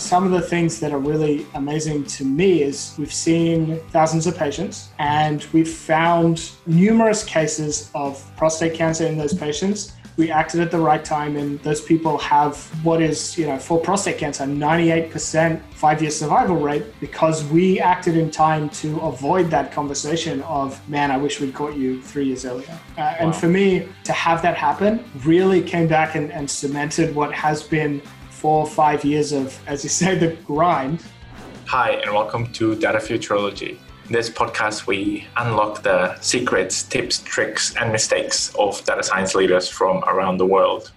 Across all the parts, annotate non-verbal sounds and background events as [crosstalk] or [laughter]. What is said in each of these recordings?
some of the things that are really amazing to me is we've seen thousands of patients and we've found numerous cases of prostate cancer in those patients we acted at the right time and those people have what is you know for prostate cancer 98% five year survival rate because we acted in time to avoid that conversation of man i wish we'd caught you three years earlier uh, wow. and for me to have that happen really came back and, and cemented what has been four or five years of as you say the grind hi and welcome to data futurology in this podcast, we unlock the secrets, tips, tricks, and mistakes of data science leaders from around the world.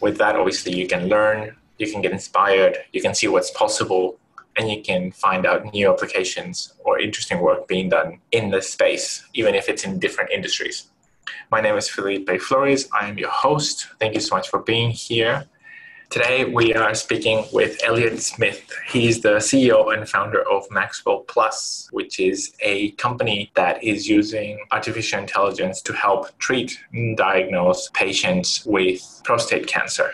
With that, obviously, you can learn, you can get inspired, you can see what's possible, and you can find out new applications or interesting work being done in this space, even if it's in different industries. My name is Felipe Flores. I am your host. Thank you so much for being here. Today, we are speaking with Elliot Smith. He's the CEO and founder of Maxwell Plus, which is a company that is using artificial intelligence to help treat and diagnose patients with prostate cancer.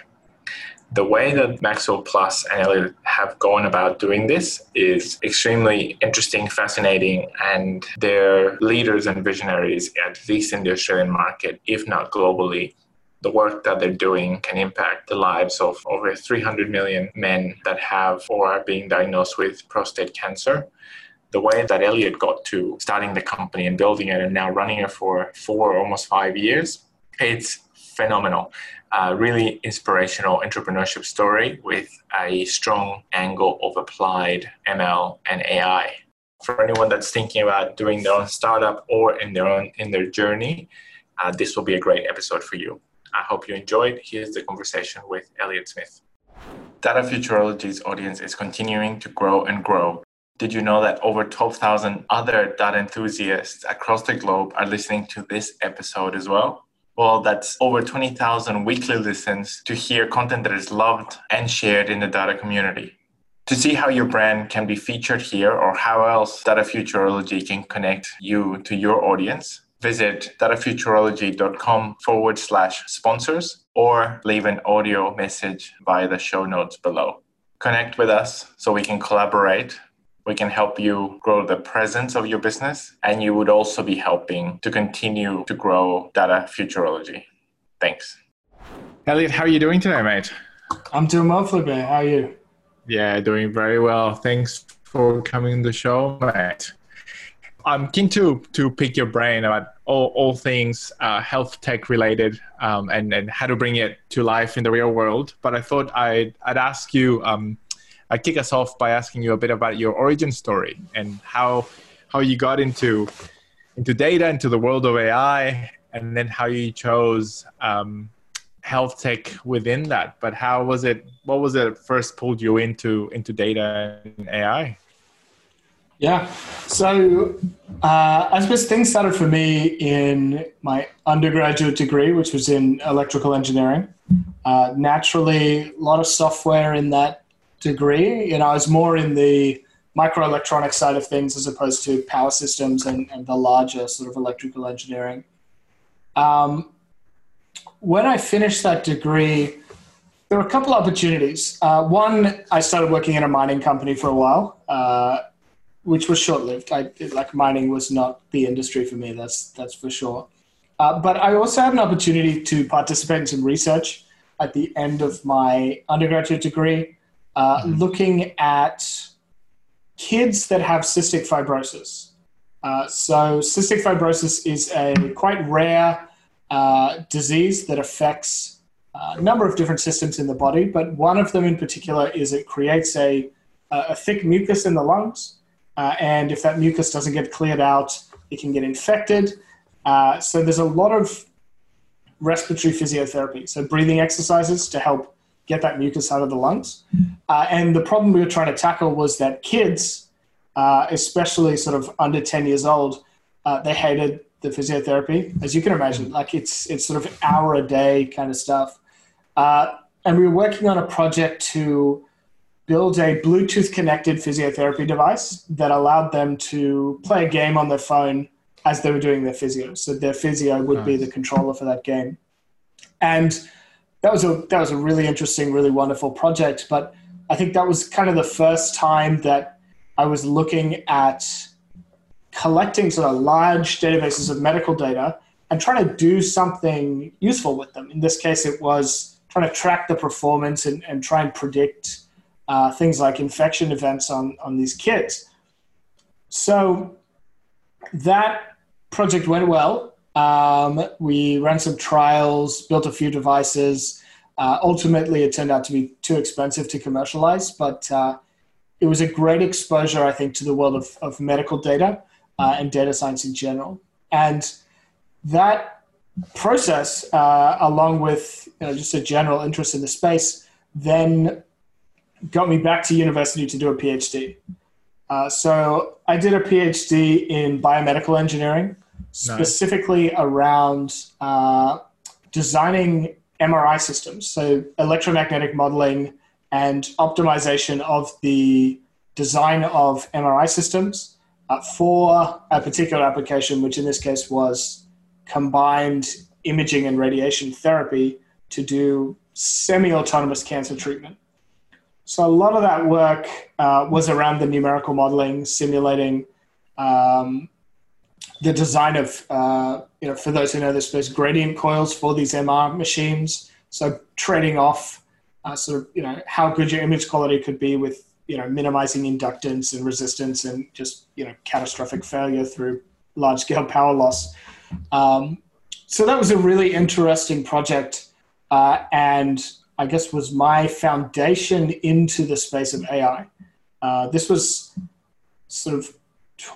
The way that Maxwell Plus and Elliot have gone about doing this is extremely interesting, fascinating, and they're leaders and visionaries, at least in the Australian market, if not globally, the work that they're doing can impact the lives of over 300 million men that have or are being diagnosed with prostate cancer. The way that Elliot got to starting the company and building it and now running it for four, almost five years, it's phenomenal. Really inspirational entrepreneurship story with a strong angle of applied ML and AI. For anyone that's thinking about doing their own startup or in their own in their journey, uh, this will be a great episode for you. I hope you enjoyed. Here's the conversation with Elliot Smith. Data Futurology's audience is continuing to grow and grow. Did you know that over 12,000 other data enthusiasts across the globe are listening to this episode as well? Well, that's over 20,000 weekly listens to hear content that is loved and shared in the data community. To see how your brand can be featured here or how else Data Futurology can connect you to your audience, visit datafuturology.com forward slash sponsors or leave an audio message via the show notes below. Connect with us so we can collaborate. We can help you grow the presence of your business, and you would also be helping to continue to grow data futurology. Thanks. Elliot, how are you doing today, mate? I'm doing well, Felipe. How are you? Yeah, doing very well. Thanks for coming to the show, mate. I'm keen to to pick your brain about all, all things uh, health tech related um, and and how to bring it to life in the real world. But I thought I'd I'd ask you. Um, I'd kick us off by asking you a bit about your origin story and how how you got into into data, into the world of AI, and then how you chose um, health tech within that. But how was it? What was it first pulled you into into data and AI? Yeah. So uh, I suppose things started for me in my undergraduate degree, which was in electrical engineering. Uh, naturally, a lot of software in that degree. You know, I was more in the microelectronic side of things as opposed to power systems and, and the larger sort of electrical engineering. Um, when I finished that degree, there were a couple opportunities. Uh, one, I started working in a mining company for a while. Uh, which was short lived. I like mining was not the industry for me. That's that's for sure. Uh, but I also had an opportunity to participate in some research at the end of my undergraduate degree, uh, mm-hmm. looking at kids that have cystic fibrosis. Uh, so cystic fibrosis is a quite rare uh, disease that affects a number of different systems in the body, but one of them in particular is it creates a, a thick mucus in the lungs uh, and if that mucus doesn't get cleared out, it can get infected. Uh, so there's a lot of respiratory physiotherapy, so breathing exercises to help get that mucus out of the lungs. Uh, and the problem we were trying to tackle was that kids, uh, especially sort of under 10 years old, uh, they hated the physiotherapy, as you can imagine. Like it's it's sort of hour a day kind of stuff. Uh, and we were working on a project to build a Bluetooth connected physiotherapy device that allowed them to play a game on their phone as they were doing their physio. So their physio would nice. be the controller for that game. And that was a that was a really interesting, really wonderful project. But I think that was kind of the first time that I was looking at collecting sort of large databases of medical data and trying to do something useful with them. In this case, it was trying to track the performance and, and try and predict uh, things like infection events on, on these kids. So that project went well. Um, we ran some trials, built a few devices. Uh, ultimately, it turned out to be too expensive to commercialize, but uh, it was a great exposure, I think, to the world of, of medical data uh, and data science in general. And that process, uh, along with you know, just a general interest in the space, then got me back to university to do a PhD. Uh, so I did a PhD in biomedical engineering, specifically nice. around uh, designing MRI systems, so electromagnetic modeling and optimization of the design of MRI systems uh, for a particular application, which in this case was combined imaging and radiation therapy to do semi autonomous cancer treatment. So a lot of that work uh, was around the numerical modeling, simulating um, the design of, uh, you know, for those who know this space, gradient coils for these MR machines. So trading off uh, sort of, you know, how good your image quality could be with you know minimizing inductance and resistance and just you know catastrophic failure through large scale power loss. Um, so that was a really interesting project, uh, and I guess was my foundation into the space of AI. Uh, this was sort of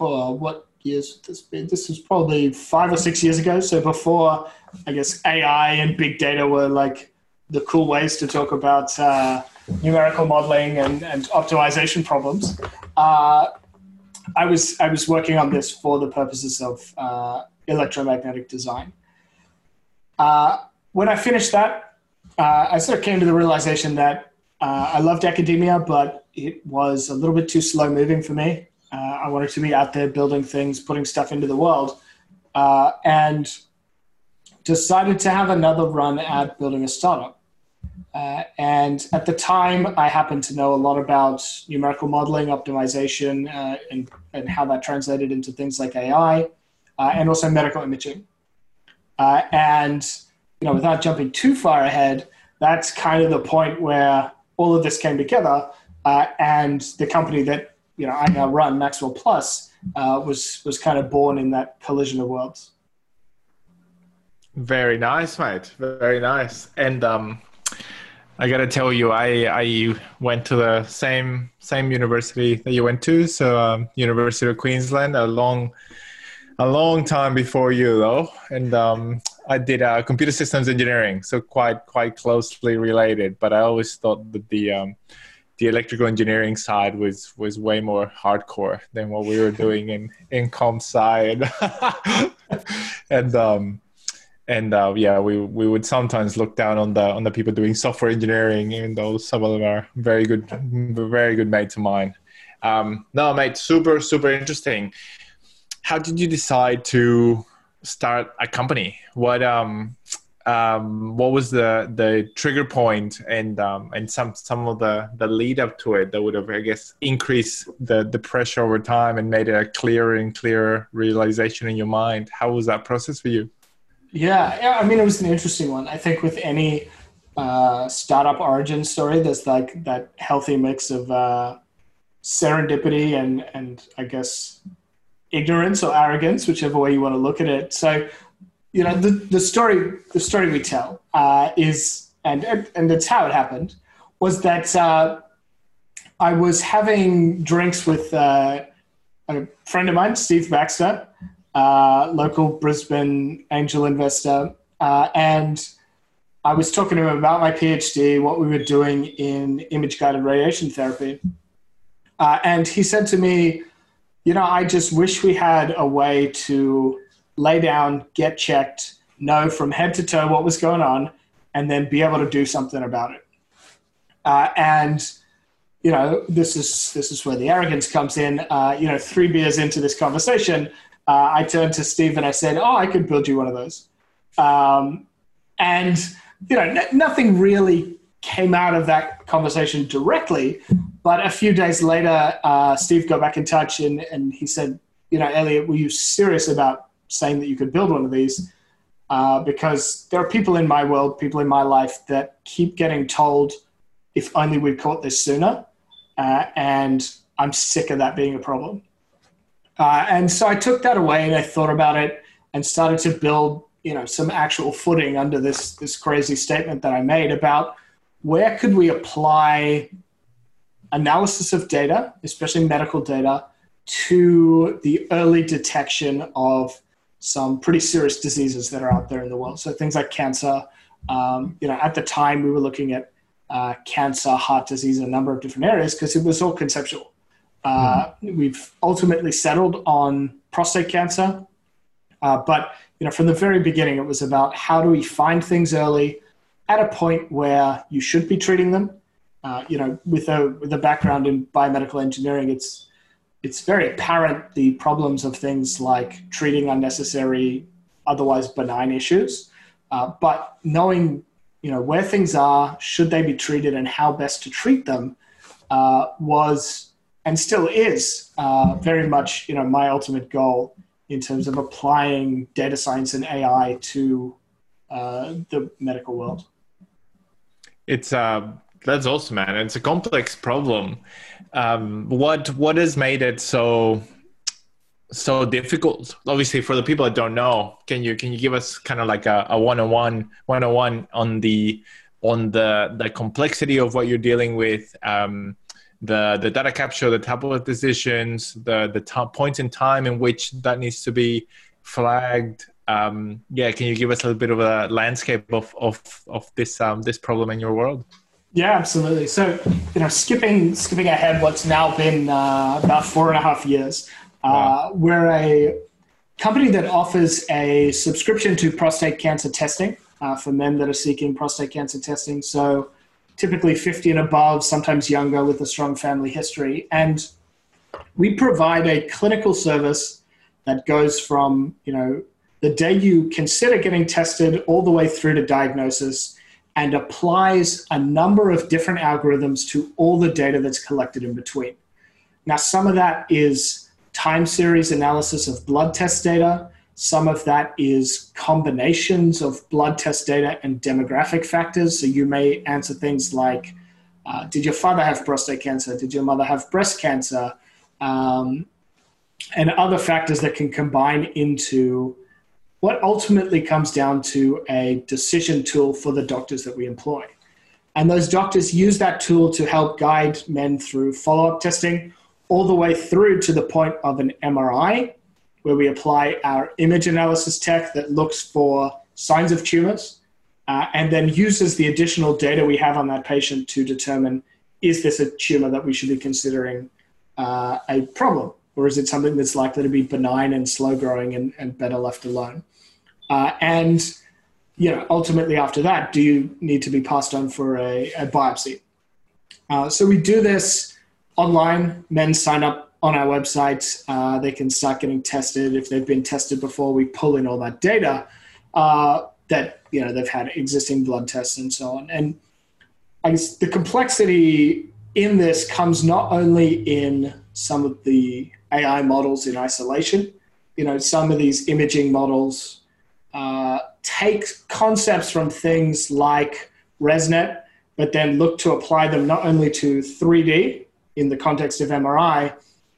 what years would this be? This was probably five or six years ago. So before, I guess AI and big data were like the cool ways to talk about uh, numerical modeling and, and optimization problems. Uh, I was I was working on this for the purposes of uh, electromagnetic design. Uh, when I finished that, uh, I sort of came to the realization that uh, I loved academia, but it was a little bit too slow moving for me. Uh, I wanted to be out there building things, putting stuff into the world, and decided to have another run at building a startup. Uh, and at the time, I happened to know a lot about numerical modeling, optimization, uh, and, and how that translated into things like AI uh, and also medical imaging. Uh, and, you know, without jumping too far ahead, that's kind of the point where all of this came together. Uh, and the company that, you know, I now run, Maxwell Plus, uh, was, was kind of born in that collision of worlds. Very nice, mate. Very nice. And, um, I gotta tell you, I I went to the same same university that you went to, so um, University of Queensland, a long a long time before you though, and um, I did uh, computer systems engineering, so quite quite closely related. But I always thought that the um, the electrical engineering side was was way more hardcore than what we were doing in in comp side, [laughs] and um, and uh, yeah, we we would sometimes look down on the on the people doing software engineering, even though some of them are very good, very good mates of mine. Um, no, mate, super super interesting. How did you decide to start a company? What um um what was the the trigger point and um and some some of the the lead up to it that would have I guess increased the the pressure over time and made it a clearer and clearer realization in your mind? How was that process for you? Yeah. I mean, it was an interesting one. I think with any uh, startup origin story, there's like that healthy mix of uh, serendipity and and I guess ignorance or arrogance, whichever way you want to look at it. So, you know, the the story the story we tell uh, is and and that's how it happened was that uh, I was having drinks with uh, a friend of mine, Steve Baxter, uh, local Brisbane angel investor, uh, and I was talking to him about my PhD, what we were doing in image guided radiation therapy. Uh, and he said to me, You know, I just wish we had a way to lay down, get checked, know from head to toe what was going on, and then be able to do something about it. Uh, and you know, this is this is where the arrogance comes in. Uh, you know, three beers into this conversation, uh, I turned to Steve and I said, "Oh, I could build you one of those." Um, and you know, n- nothing really came out of that conversation directly. But a few days later, uh, Steve got back in touch and, and he said, you know, Elliot, were you serious about saying that you could build one of these? Uh, because there are people in my world, people in my life that keep getting told, if only we'd caught this sooner. Uh, and I'm sick of that being a problem. Uh, and so I took that away and I thought about it and started to build, you know, some actual footing under this this crazy statement that I made about where could we apply analysis of data, especially medical data, to the early detection of some pretty serious diseases that are out there in the world. So things like cancer. Um, you know, at the time we were looking at uh, cancer, heart disease, a number of different areas because it was all conceptual. Uh, mm-hmm. We've ultimately settled on prostate cancer, uh, but you know, from the very beginning, it was about how do we find things early, at a point where you should be treating them. Uh, you know, with a with a background in biomedical engineering, it's it's very apparent the problems of things like treating unnecessary, otherwise benign issues. Uh, but knowing you know where things are, should they be treated, and how best to treat them, uh, was and still is uh, very much you know my ultimate goal in terms of applying data science and AI to uh, the medical world it's uh that's awesome man. It's a complex problem. Um what what has made it so so difficult? Obviously for the people that don't know can you can you give us kind of like a, a one-on-one one-on-one on the on the the complexity of what you're dealing with um the the data capture the of decisions the the t- points in time in which that needs to be flagged um, yeah, can you give us a little bit of a landscape of of, of this um, this problem in your world? Yeah, absolutely. So, you know, skipping skipping ahead, what's now been uh, about four and a half years, uh, wow. we're a company that offers a subscription to prostate cancer testing uh, for men that are seeking prostate cancer testing. So, typically 50 and above, sometimes younger, with a strong family history, and we provide a clinical service that goes from you know the day you consider getting tested all the way through to diagnosis and applies a number of different algorithms to all the data that's collected in between. Now, some of that is time series analysis of blood test data. Some of that is combinations of blood test data and demographic factors. So you may answer things like uh, Did your father have prostate cancer? Did your mother have breast cancer? Um, and other factors that can combine into what ultimately comes down to a decision tool for the doctors that we employ. And those doctors use that tool to help guide men through follow up testing all the way through to the point of an MRI, where we apply our image analysis tech that looks for signs of tumors uh, and then uses the additional data we have on that patient to determine is this a tumor that we should be considering uh, a problem or is it something that's likely to be benign and slow growing and, and better left alone? Uh, and you know, ultimately after that, do you need to be passed on for a, a biopsy? Uh, so we do this online. Men sign up on our website. Uh, they can start getting tested. If they've been tested before, we pull in all that data uh, that you know they've had existing blood tests and so on. And I guess the complexity in this comes not only in some of the AI models in isolation. You know, some of these imaging models uh, take concepts from things like ResNet, but then look to apply them not only to 3D in the context of MRI,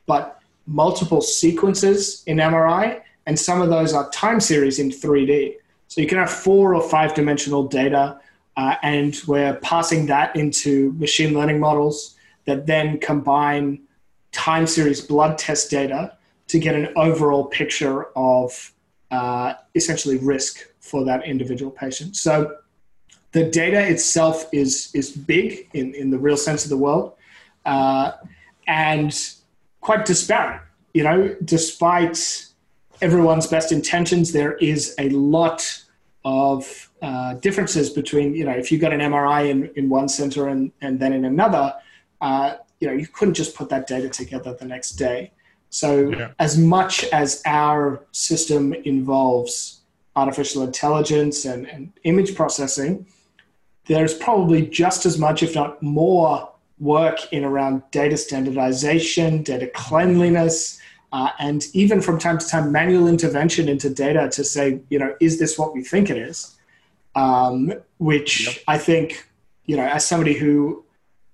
but multiple sequences in MRI, and some of those are time series in 3D. So you can have four or five dimensional data, uh, and we're passing that into machine learning models that then combine time series blood test data to get an overall picture of uh, essentially risk for that individual patient. So the data itself is is big in, in the real sense of the word, uh, and quite disparate. You know, despite everyone's best intentions, there is a lot of uh, differences between you know if you got an MRI in, in one center and, and then in another, uh, you know you couldn't just put that data together the next day. So, yeah. as much as our system involves artificial intelligence and, and image processing, there's probably just as much, if not more, work in around data standardization, data cleanliness, uh, and even from time to time manual intervention into data to say, you know, is this what we think it is? Um, which yep. I think, you know, as somebody who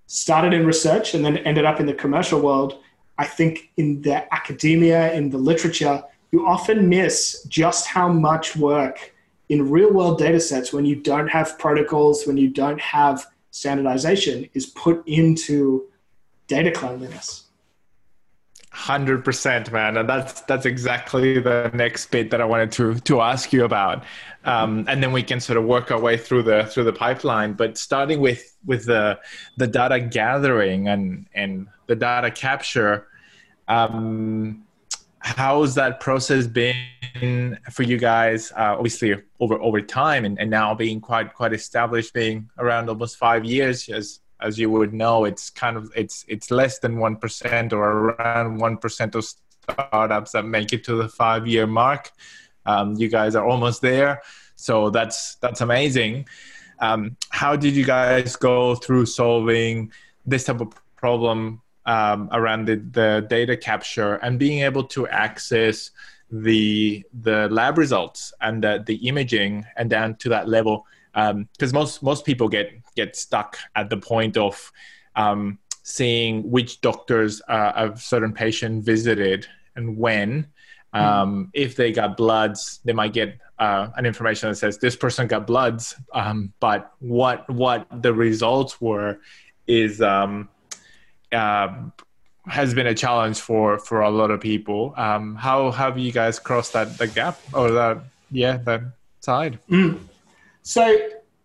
started in research and then ended up in the commercial world, I think in the academia, in the literature, you often miss just how much work in real world data sets when you don't have protocols, when you don't have standardization, is put into data cleanliness. Hundred percent, man, and that's that's exactly the next bit that I wanted to to ask you about, um, and then we can sort of work our way through the through the pipeline. But starting with with the the data gathering and and the data capture, um, how's that process been for you guys? Uh, obviously over over time and, and now being quite quite established being around almost five years as as you would know it's kind of it's it's less than 1% or around 1% of startups that make it to the five year mark. Um, you guys are almost there. So that's that's amazing. Um, how did you guys go through solving this type of problem um, around the, the data capture and being able to access the the lab results and the, the imaging and down to that level because um, most most people get get stuck at the point of um, seeing which doctors uh, a certain patient visited and when um, mm. if they got bloods they might get uh, an information that says this person got bloods um, but what what the results were is um, uh, has been a challenge for for a lot of people. Um, how have you guys crossed that the gap or that yeah that side? Mm. So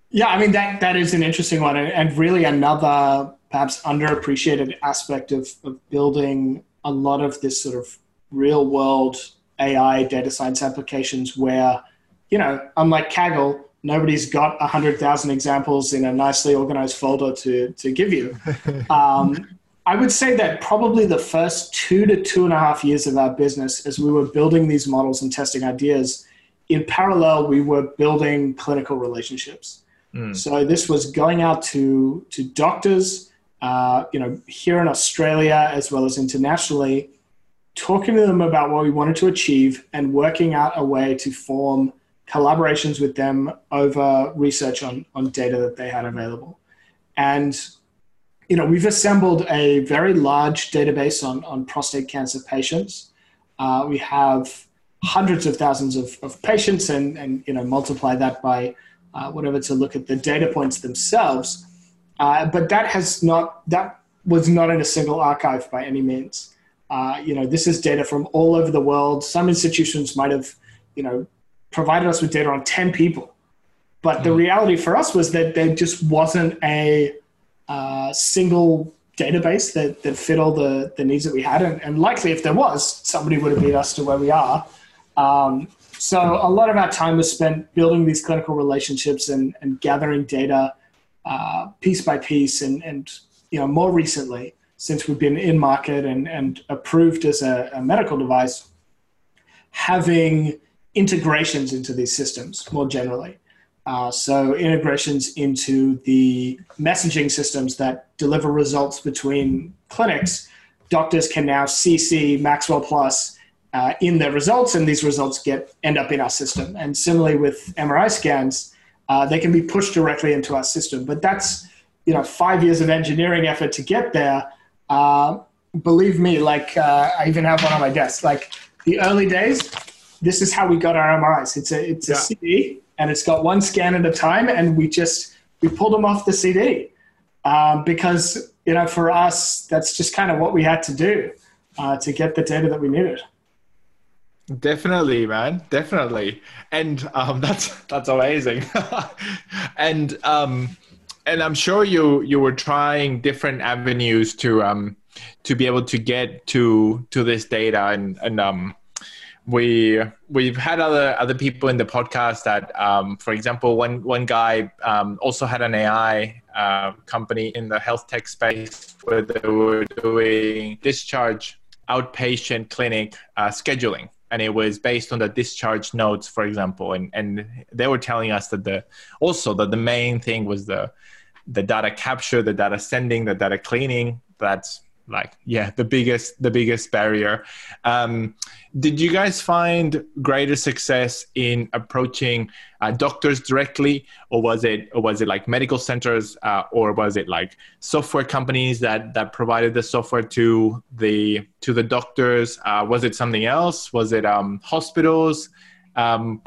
yeah, I mean that that is an interesting one, and, and really another perhaps underappreciated aspect of, of building a lot of this sort of real world AI data science applications where, you know, unlike Kaggle, nobody's got 100,000 examples in a nicely organized folder to, to give you. [laughs] Um, I would say that probably the first two to two and a half years of our business, as we were building these models and testing ideas, in parallel, we were building clinical relationships. Mm. So this was going out to to doctors, uh, you know, here in Australia as well as internationally, talking to them about what we wanted to achieve and working out a way to form collaborations with them over research on on data that they had available. And you know, we've assembled a very large database on, on prostate cancer patients. Uh, we have hundreds of thousands of, of patients and, and, you know, multiply that by uh, whatever to look at the data points themselves. Uh, but that has not, that was not in a single archive by any means. Uh, you know, this is data from all over the world. Some institutions might have, you know, provided us with data on 10 people. But mm. the reality for us was that there just wasn't a, uh, single database that, that fit all the, the needs that we had. And, and likely, if there was, somebody would have beat us to where we are. Um, so a lot of our time was spent building these clinical relationships and, and gathering data uh, piece by piece. And, and you know, more recently, since we've been in market and, and approved as a, a medical device, having integrations into these systems more generally. Uh, so integrations into the messaging systems that deliver results between clinics, doctors can now CC Maxwell Plus uh, in their results, and these results get end up in our system. And similarly with MRI scans, uh, they can be pushed directly into our system. But that's you know five years of engineering effort to get there. Uh, believe me, like uh, I even have one on my desk. Like the early days, this is how we got our MRIs. It's a it's a. CD and it's got one scan at a time, and we just we pulled them off the CD um, because you know for us that's just kind of what we had to do uh, to get the data that we needed. Definitely, man. Definitely, and um, [laughs] that's that's amazing. [laughs] and um, and I'm sure you you were trying different avenues to um to be able to get to to this data and and um we we've had other other people in the podcast that, um, for example, one one guy um, also had an AI uh, company in the health tech space where they were doing discharge outpatient clinic uh, scheduling and it was based on the discharge notes, for example. And and they were telling us that the also that the main thing was the the data capture, the data sending, the data cleaning. That's like yeah the biggest the biggest barrier. Um, did you guys find greater success in approaching uh, doctors directly or was it or was it like medical centers uh, or was it like software companies that that provided the software to the to the doctors? Uh, was it something else? Was it um, hospitals? Um,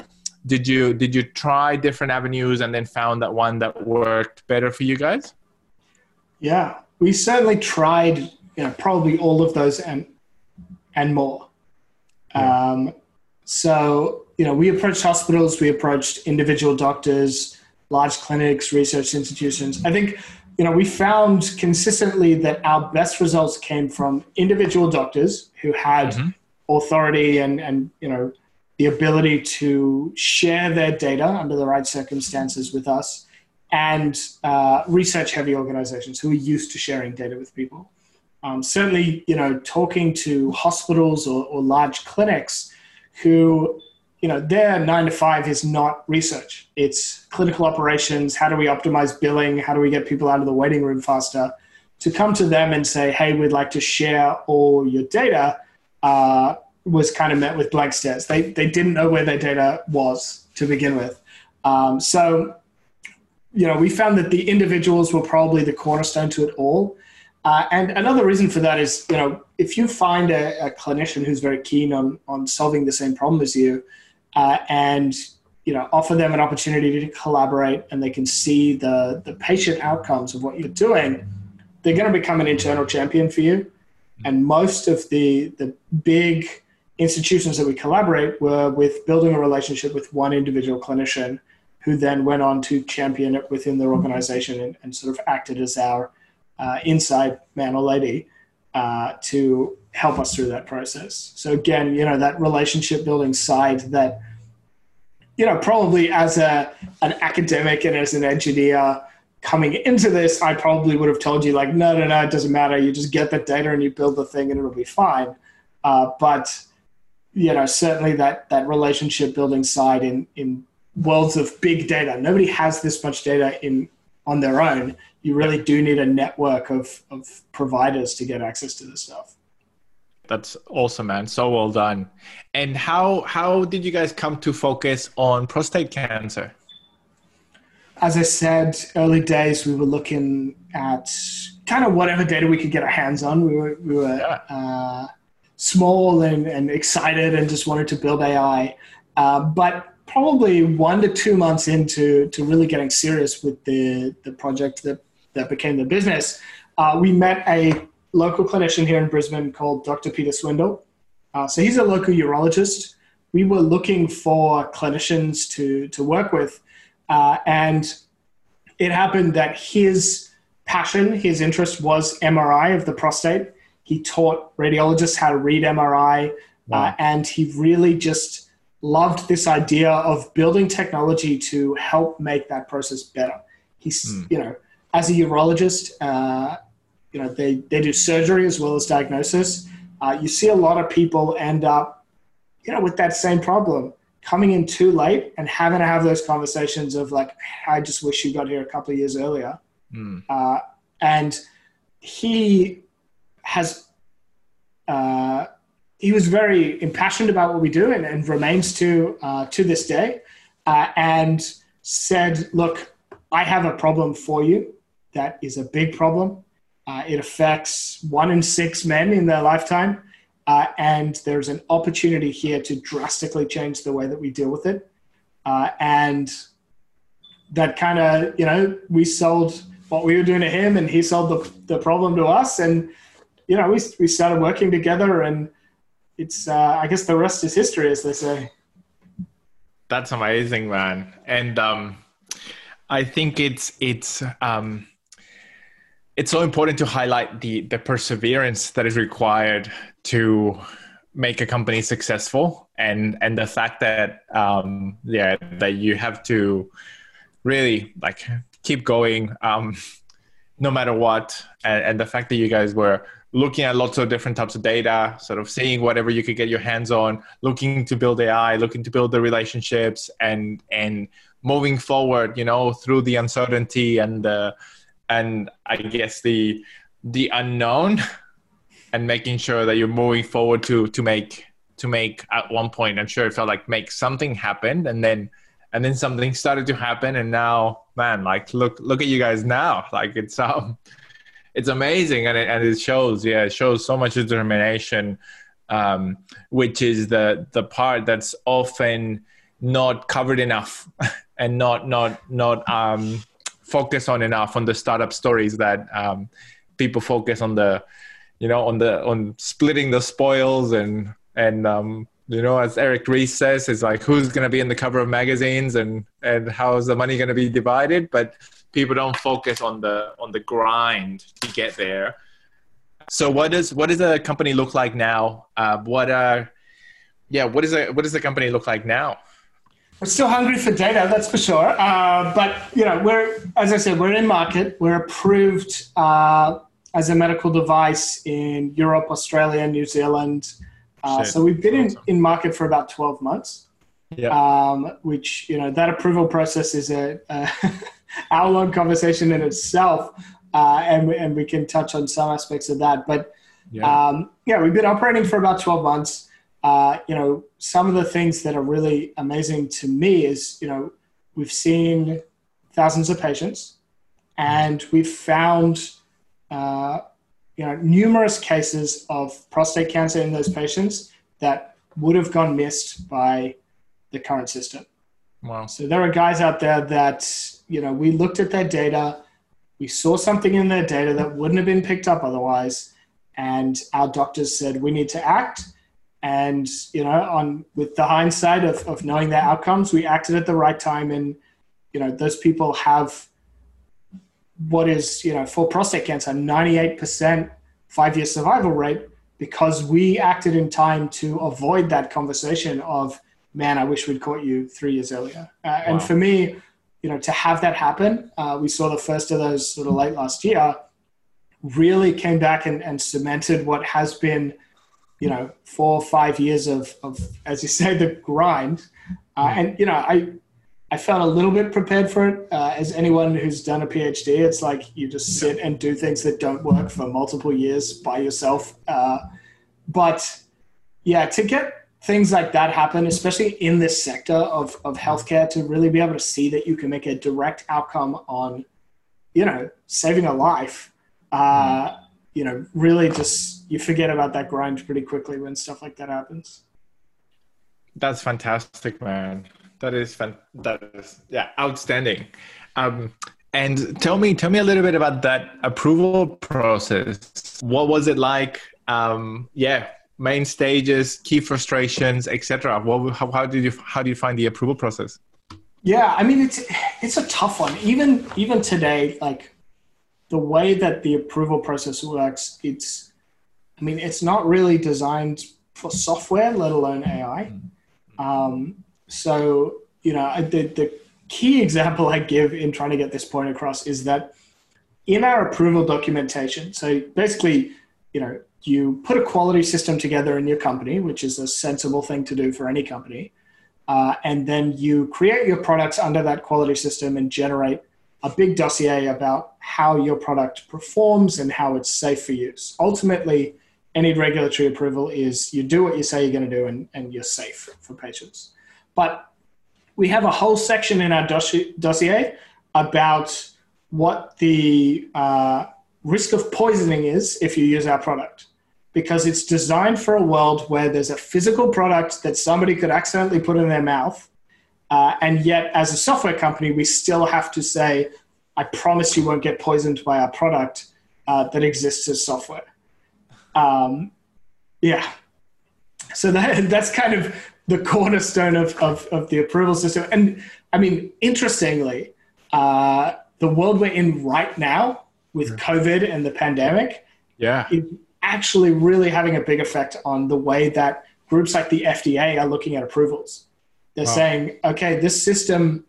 did you did you try different avenues and then found that one that worked better for you guys? Yeah we certainly tried you know, probably all of those and and more. Yeah. Um, so you know, we approached hospitals, we approached individual doctors, large clinics, research institutions. I think you know we found consistently that our best results came from individual doctors who had mm-hmm. authority and and you know the ability to share their data under the right circumstances with us and uh, research heavy organizations who are used to sharing data with people um, certainly, you know, talking to hospitals or, or large clinics who, you know, their nine to five is not research. It's clinical operations. How do we optimize billing? How do we get people out of the waiting room faster? To come to them and say, hey, we'd like to share all your data uh, was kind of met with blank stares. They, they didn't know where their data was to begin with. Um, so, you know, we found that the individuals were probably the cornerstone to it all. Uh, and another reason for that is, you know, if you find a, a clinician who's very keen on, on solving the same problem as you uh, and, you know, offer them an opportunity to collaborate and they can see the, the patient outcomes of what you're doing, they're going to become an internal champion for you. And most of the, the big institutions that we collaborate were with building a relationship with one individual clinician who then went on to champion it within their organization and, and sort of acted as our uh, inside man or lady uh, to help us through that process. So again, you know, that relationship building side that, you know, probably as a an academic and as an engineer coming into this, I probably would have told you like, no, no, no, it doesn't matter. You just get the data and you build the thing and it'll be fine. Uh, but you know, certainly that that relationship building side in in worlds of big data. Nobody has this much data in on their own you really do need a network of, of providers to get access to this stuff. That's awesome, man. So well done. And how how did you guys come to focus on prostate cancer? As I said, early days we were looking at kind of whatever data we could get our hands on. We were we were yeah. uh, small and, and excited and just wanted to build AI. Uh, but probably one to two months into to really getting serious with the the project that that became the business, uh, we met a local clinician here in Brisbane called Dr. Peter Swindle. Uh, so he's a local urologist. We were looking for clinicians to, to work with. Uh, and it happened that his passion, his interest was MRI of the prostate. He taught radiologists how to read MRI. Uh, wow. and he really just loved this idea of building technology to help make that process better. He's, mm. you know, as a urologist, uh, you know, they, they do surgery as well as diagnosis. Uh, you see a lot of people end up, you know, with that same problem, coming in too late and having to have those conversations of like, I just wish you got here a couple of years earlier. Mm. Uh, and he has, uh, he was very impassioned about what we do and, and remains to uh, to this day, uh, and said, "Look, I have a problem for you that is a big problem. Uh, it affects one in six men in their lifetime. Uh, and there's an opportunity here to drastically change the way that we deal with it. Uh, and that kind of, you know, we sold what we were doing to him and he sold the, the problem to us. And, you know, we, we started working together and it's, uh, I guess the rest is history, as they say. That's amazing, man. And um, I think it's, it's, um, it's so important to highlight the the perseverance that is required to make a company successful and and the fact that um yeah that you have to really like keep going um no matter what. And, and the fact that you guys were looking at lots of different types of data, sort of seeing whatever you could get your hands on, looking to build AI, looking to build the relationships, and and moving forward, you know, through the uncertainty and the and I guess the the unknown, [laughs] and making sure that you're moving forward to to make to make at one point. I'm sure it felt like make something happen, and then and then something started to happen, and now, man, like look look at you guys now, [laughs] like it's um it's amazing and it, and it shows yeah it shows so much determination um, which is the the part that's often not covered enough [laughs] and not not not um, focused on enough on the startup stories that um, people focus on the you know on the on splitting the spoils and and um, you know as eric ries says it's like who's going to be in the cover of magazines and and how's the money going to be divided but people don't focus on the on the grind to get there. So what does what does a company look like now? Uh, what are yeah, what is a what does the company look like now? We're still hungry for data, that's for sure. Uh, but you know, we're as I said, we're in market. We're approved uh, as a medical device in Europe, Australia, New Zealand. Uh, so we've been in, in market for about 12 months. Yeah. Um, which you know that approval process is a, a [laughs] hour long conversation in itself, uh, and we, and we can touch on some aspects of that. But yeah, um, yeah we've been operating for about twelve months. Uh, you know, some of the things that are really amazing to me is you know we've seen thousands of patients, and we've found uh, you know numerous cases of prostate cancer in those patients that would have gone missed by the current system. Wow. So there are guys out there that you know, we looked at their data, we saw something in their data that wouldn't have been picked up otherwise, and our doctors said we need to act. And you know, on with the hindsight of, of knowing their outcomes, we acted at the right time, and you know, those people have what is you know for prostate cancer, ninety eight percent five year survival rate because we acted in time to avoid that conversation of man, I wish we'd caught you three years earlier. Uh, wow. And for me, you know, to have that happen, uh, we saw the first of those sort of late last year, really came back and, and cemented what has been, you know, four or five years of, of as you [laughs] say, the grind. Uh, and, you know, I, I felt a little bit prepared for it. Uh, as anyone who's done a PhD, it's like you just sit and do things that don't work for multiple years by yourself. Uh, but yeah, to get things like that happen, especially in this sector of, of healthcare, to really be able to see that you can make a direct outcome on, you know, saving a life. Uh, you know, really just you forget about that grind pretty quickly when stuff like that happens. That's fantastic, man. That is fan- that is yeah, outstanding. Um, and tell me, tell me a little bit about that approval process. What was it like? Um, yeah, main stages, key frustrations, etc. What how, how did you how do you find the approval process? Yeah, I mean it's it's a tough one. Even even today, like the way that the approval process works, it's I mean it's not really designed for software, let alone AI. Um, so you know the the key example I give in trying to get this point across is that in our approval documentation, so basically, you know, you put a quality system together in your company, which is a sensible thing to do for any company. Uh, and then you create your products under that quality system and generate a big dossier about how your product performs and how it's safe for use. Ultimately, any regulatory approval is you do what you say you're going to do and, and you're safe for patients. But we have a whole section in our dossier about what the uh, risk of poisoning is if you use our product because it's designed for a world where there's a physical product that somebody could accidentally put in their mouth. Uh, and yet, as a software company, we still have to say, I promise you won't get poisoned by our product uh, that exists as software. Um, yeah. So [laughs] that, that's kind of the cornerstone of, of, of, the approval system. And I mean, interestingly, uh, the world we're in right now with COVID and the pandemic yeah. is actually really having a big effect on the way that groups like the FDA are looking at approvals. They're wow. saying, okay, this system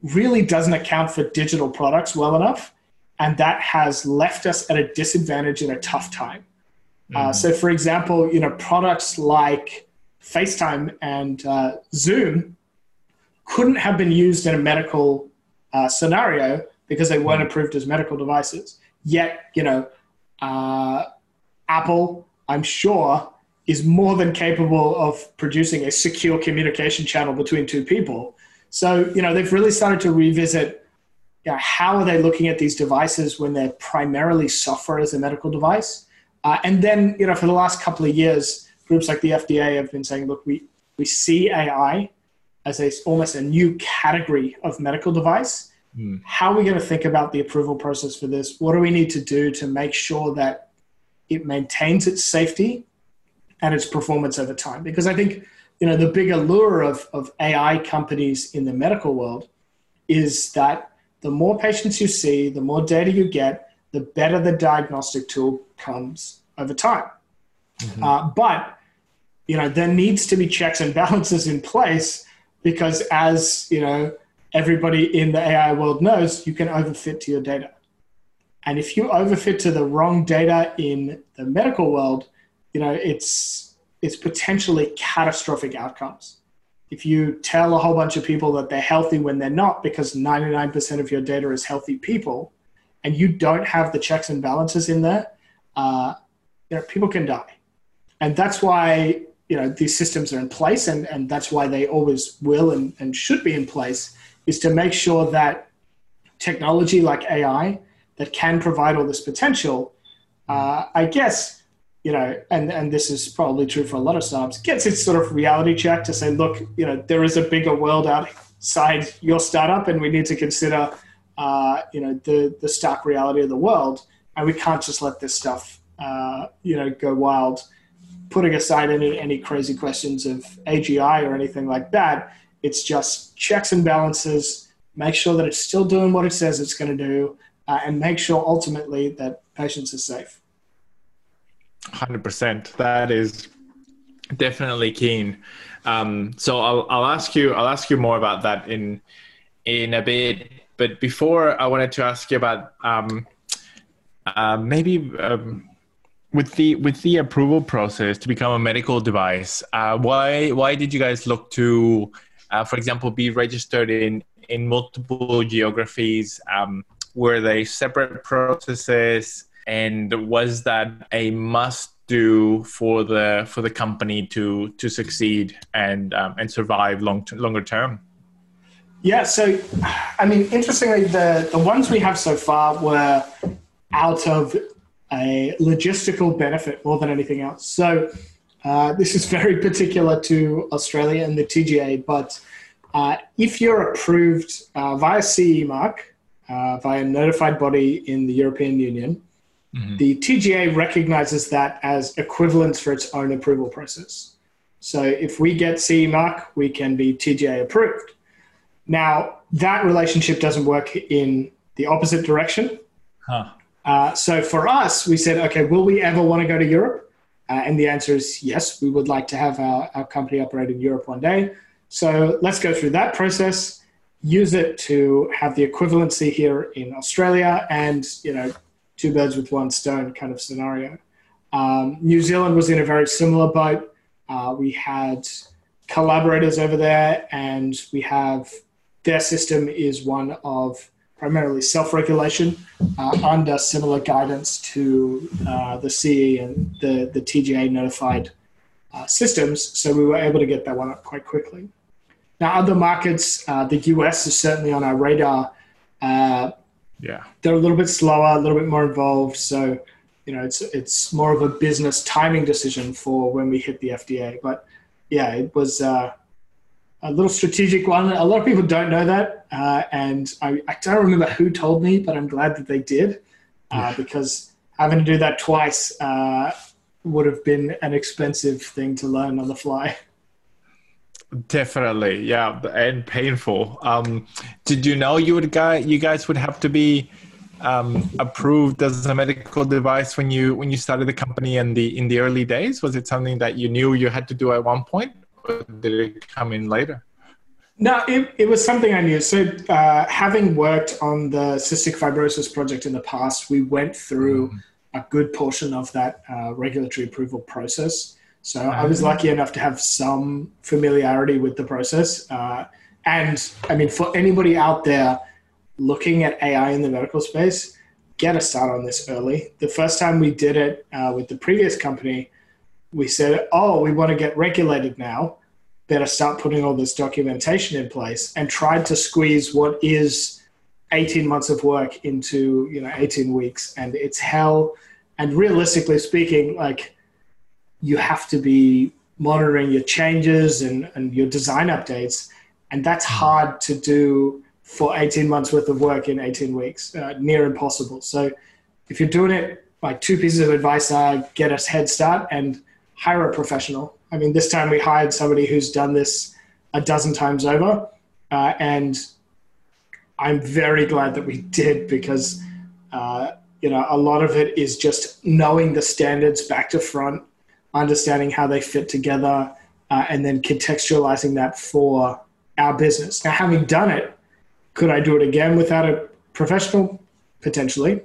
really doesn't account for digital products well enough, and that has left us at a disadvantage in a tough time. Uh, so, for example, you know, products like FaceTime and uh, Zoom couldn't have been used in a medical uh, scenario because they weren't approved as medical devices. Yet, you know, uh, Apple, I'm sure, is more than capable of producing a secure communication channel between two people. So, you know, they've really started to revisit you know, how are they looking at these devices when they're primarily software as a medical device? Uh, and then, you know, for the last couple of years, groups like the FDA have been saying, look, we, we see AI as a, almost a new category of medical device. Mm. How are we going to think about the approval process for this? What do we need to do to make sure that it maintains its safety and its performance over time? Because I think, you know, the big allure of, of AI companies in the medical world is that the more patients you see, the more data you get, the better the diagnostic tool comes over time. Mm-hmm. Uh, but you know there needs to be checks and balances in place because as you know everybody in the AI world knows, you can overfit to your data. And if you overfit to the wrong data in the medical world, you know it's it's potentially catastrophic outcomes. If you tell a whole bunch of people that they're healthy when they're not because 99% of your data is healthy people and you don't have the checks and balances in there uh, you know people can die. And that's why you know these systems are in place and, and that's why they always will and, and should be in place is to make sure that technology like ai that can provide all this potential uh, i guess you know, and, and this is probably true for a lot of startups, gets its sort of reality check to say, look, you know, there is a bigger world outside your startup, and we need to consider, uh, you know, the the stark reality of the world, and we can't just let this stuff, uh, you know, go wild. Putting aside any any crazy questions of AGI or anything like that, it's just checks and balances. Make sure that it's still doing what it says it's going to do, uh, and make sure ultimately that patients are safe. Hundred percent. That is definitely keen. Um, so I'll I'll ask you I'll ask you more about that in in a bit. But before, I wanted to ask you about um, uh, maybe um, with the with the approval process to become a medical device. Uh, why why did you guys look to, uh, for example, be registered in in multiple geographies? Um, were they separate processes? And was that a must do for the for the company to to succeed and um, and survive long longer term? Yeah so i mean interestingly the the ones we have so far were out of a logistical benefit more than anything else. So uh, this is very [laughs] particular to australia and the tga but uh, if you're approved uh, via ce mark uh, via a notified body in the european union Mm-hmm. The TGA recognizes that as equivalence for its own approval process. So if we get CE mark, we can be TGA approved. Now, that relationship doesn't work in the opposite direction. Huh. Uh, so for us, we said, okay, will we ever want to go to Europe? Uh, and the answer is yes, we would like to have our, our company operate in Europe one day. So let's go through that process, use it to have the equivalency here in Australia and, you know, two birds with one stone kind of scenario. Um, New Zealand was in a very similar boat. Uh, we had collaborators over there, and we have their system is one of primarily self-regulation uh, under similar guidance to uh, the CE and the, the TGA notified uh, systems. So we were able to get that one up quite quickly. Now, other markets, uh, the US is certainly on our radar. Yeah. They're a little bit slower a little bit more involved. So you know it's it's more of a business timing decision for when we hit the fda but yeah it was uh, a little strategic one. A lot of people don't know that. Uh, and I, I, don't remember who told me but i'm glad that they did uh, because having to do that twice uh, would have been an expensive thing to learn on the fly [laughs] Definitely, yeah, and painful. Um, did you know you would guy you guys would have to be um, approved as a medical device when you when you started the company in the in the early days? Was it something that you knew you had to do at one point, or did it come in later? No, it, it was something I knew. So, uh, having worked on the cystic fibrosis project in the past, we went through mm. a good portion of that uh, regulatory approval process. So I was lucky enough to have some familiarity with the process. Uh, and I mean, for anybody out there looking at AI in the medical space, get a start on this early. The first time we did it uh, with the previous company, we said, oh, we want to get regulated now. Better start putting all this documentation in place and tried to squeeze what is 18 months of work into you know 18 weeks and it's hell and realistically speaking like you have to be monitoring your changes and, and your design updates and that's hmm. hard to do for 18 months worth of work in 18 weeks uh, near impossible so if you're doing it my two pieces of advice are get us head start and hire a professional i mean this time we hired somebody who's done this a dozen times over uh, and I'm very glad that we did because uh, you know a lot of it is just knowing the standards back to front, understanding how they fit together, uh, and then contextualizing that for our business. Now, having done it, could I do it again without a professional? Potentially,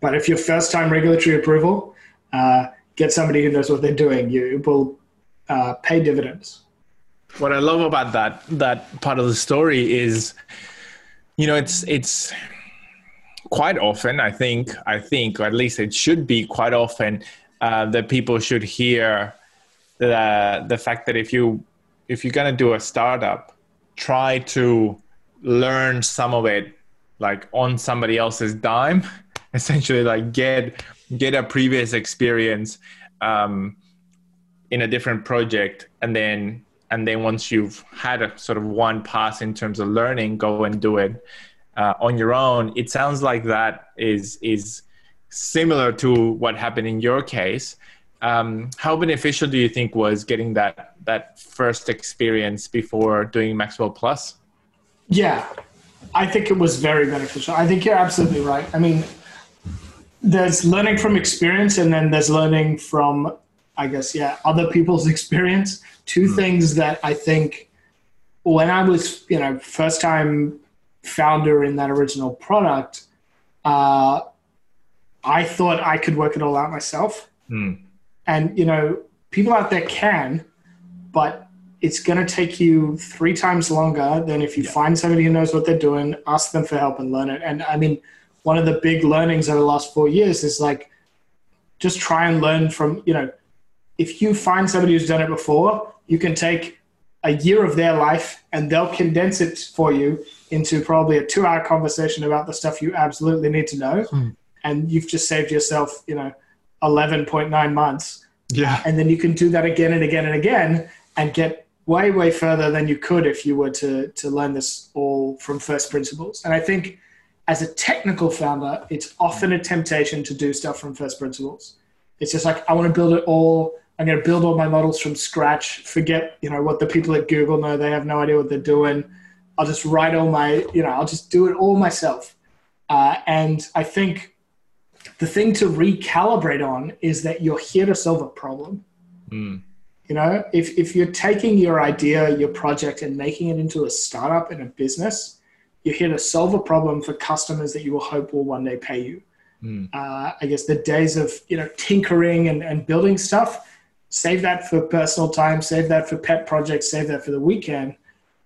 but if your first time regulatory approval, uh, get somebody who knows what they're doing. You will uh, pay dividends. What I love about that that part of the story is you know it's it's quite often i think i think or at least it should be quite often uh, that people should hear the the fact that if you if you're to do a startup try to learn some of it like on somebody else's dime [laughs] essentially like get get a previous experience um, in a different project and then and then once you've had a sort of one pass in terms of learning go and do it uh, on your own. It sounds like that is is similar to what happened in your case um, how beneficial do you think was getting that that first experience before doing maxwell plus yeah i think it was very beneficial i think you're absolutely right i mean there's learning from experience and then there's learning from I guess, yeah, other people's experience. Two mm. things that I think when I was, you know, first time founder in that original product, uh, I thought I could work it all out myself. Mm. And, you know, people out there can, but it's going to take you three times longer than if you yeah. find somebody who knows what they're doing, ask them for help and learn it. And I mean, one of the big learnings over the last four years is like, just try and learn from, you know, if you find somebody who's done it before, you can take a year of their life and they'll condense it for you into probably a two hour conversation about the stuff you absolutely need to know. Hmm. And you've just saved yourself, you know, 11.9 months. Yeah. And then you can do that again and again and again and get way, way further than you could if you were to, to learn this all from first principles. And I think as a technical founder, it's often a temptation to do stuff from first principles. It's just like, I want to build it all I'm going to build all my models from scratch. Forget, you know, what the people at Google know. They have no idea what they're doing. I'll just write all my, you know, I'll just do it all myself. Uh, and I think the thing to recalibrate on is that you're here to solve a problem. Mm. You know, if, if you're taking your idea, your project, and making it into a startup and a business, you're here to solve a problem for customers that you will hope will one day pay you. Mm. Uh, I guess the days of you know tinkering and, and building stuff save that for personal time, save that for pet projects, save that for the weekend.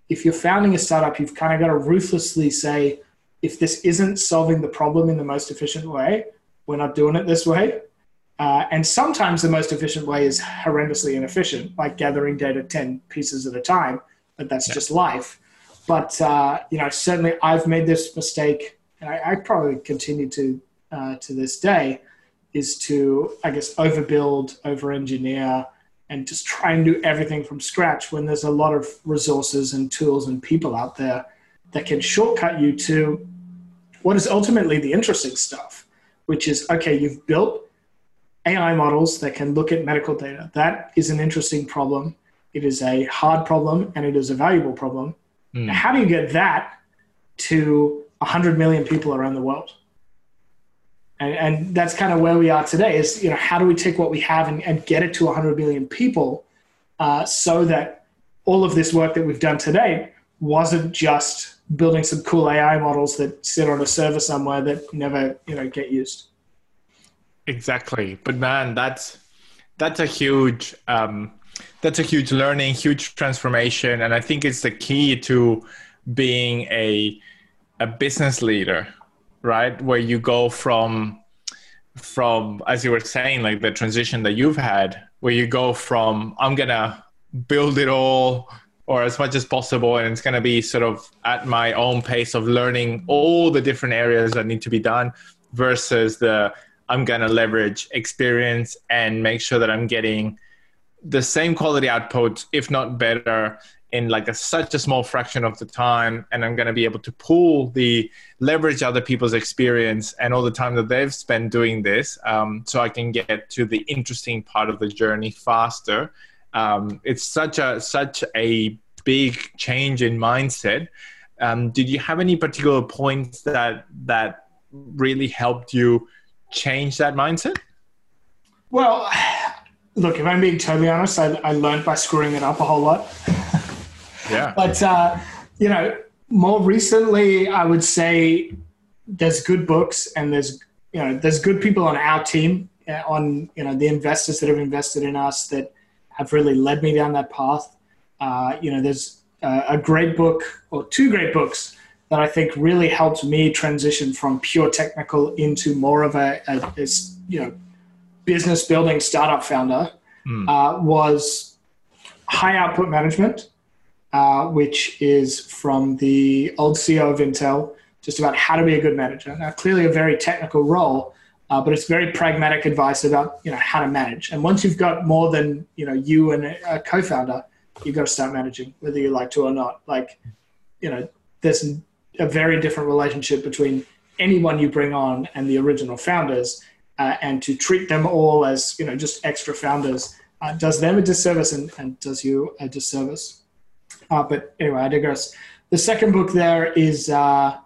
If you're founding a startup, you've kind of got to ruthlessly say, if this isn't solving the problem in the most efficient way, we're not doing it this way. Uh, and sometimes the most efficient way is horrendously inefficient, like gathering data 10 pieces at a time, but that's yeah. just life. But, uh, you know, certainly I've made this mistake, and I, I probably continue to uh, to this day, is to, I guess, overbuild, over engineer, and just try and do everything from scratch when there's a lot of resources and tools and people out there that can shortcut you to what is ultimately the interesting stuff, which is okay, you've built AI models that can look at medical data. That is an interesting problem. It is a hard problem and it is a valuable problem. Mm. Now, how do you get that to 100 million people around the world? And, and that's kind of where we are today is, you know, how do we take what we have and, and get it to 100 million people uh, so that all of this work that we've done today wasn't just building some cool AI models that sit on a server somewhere that never, you know, get used. Exactly, but man, that's that's a huge um, that's a huge learning, huge transformation, and I think it's the key to being a a business leader, right? Where you go from from as you were saying, like the transition that you've had, where you go from I'm gonna build it all or as much as possible and it's going to be sort of at my own pace of learning all the different areas that need to be done versus the i'm going to leverage experience and make sure that i'm getting the same quality output if not better in like a, such a small fraction of the time and i'm going to be able to pull the leverage other people's experience and all the time that they've spent doing this um, so i can get to the interesting part of the journey faster um, it's such a such a big change in mindset. Um, did you have any particular points that that really helped you change that mindset? Well, look, if I'm being totally honest, I, I learned by screwing it up a whole lot. yeah. [laughs] But uh, you know, more recently, I would say there's good books and there's you know there's good people on our team uh, on you know the investors that have invested in us that have really led me down that path. Uh, you know, there's uh, a great book or two great books that I think really helped me transition from pure technical into more of a, a, a you know business building startup founder. Mm. Uh, was High Output Management, uh, which is from the old CEO of Intel, just about how to be a good manager. Now, clearly a very technical role, uh, but it's very pragmatic advice about you know how to manage. And once you've got more than you know you and a, co-founder, you've got to start managing, whether you like to or not. Like you know, there's a very different relationship between anyone you bring on and the original founders, uh, and to treat them all as you know just extra founders uh, does them a disservice and, and does you a disservice. Uh, but anyway, I digress. The second book there is uh,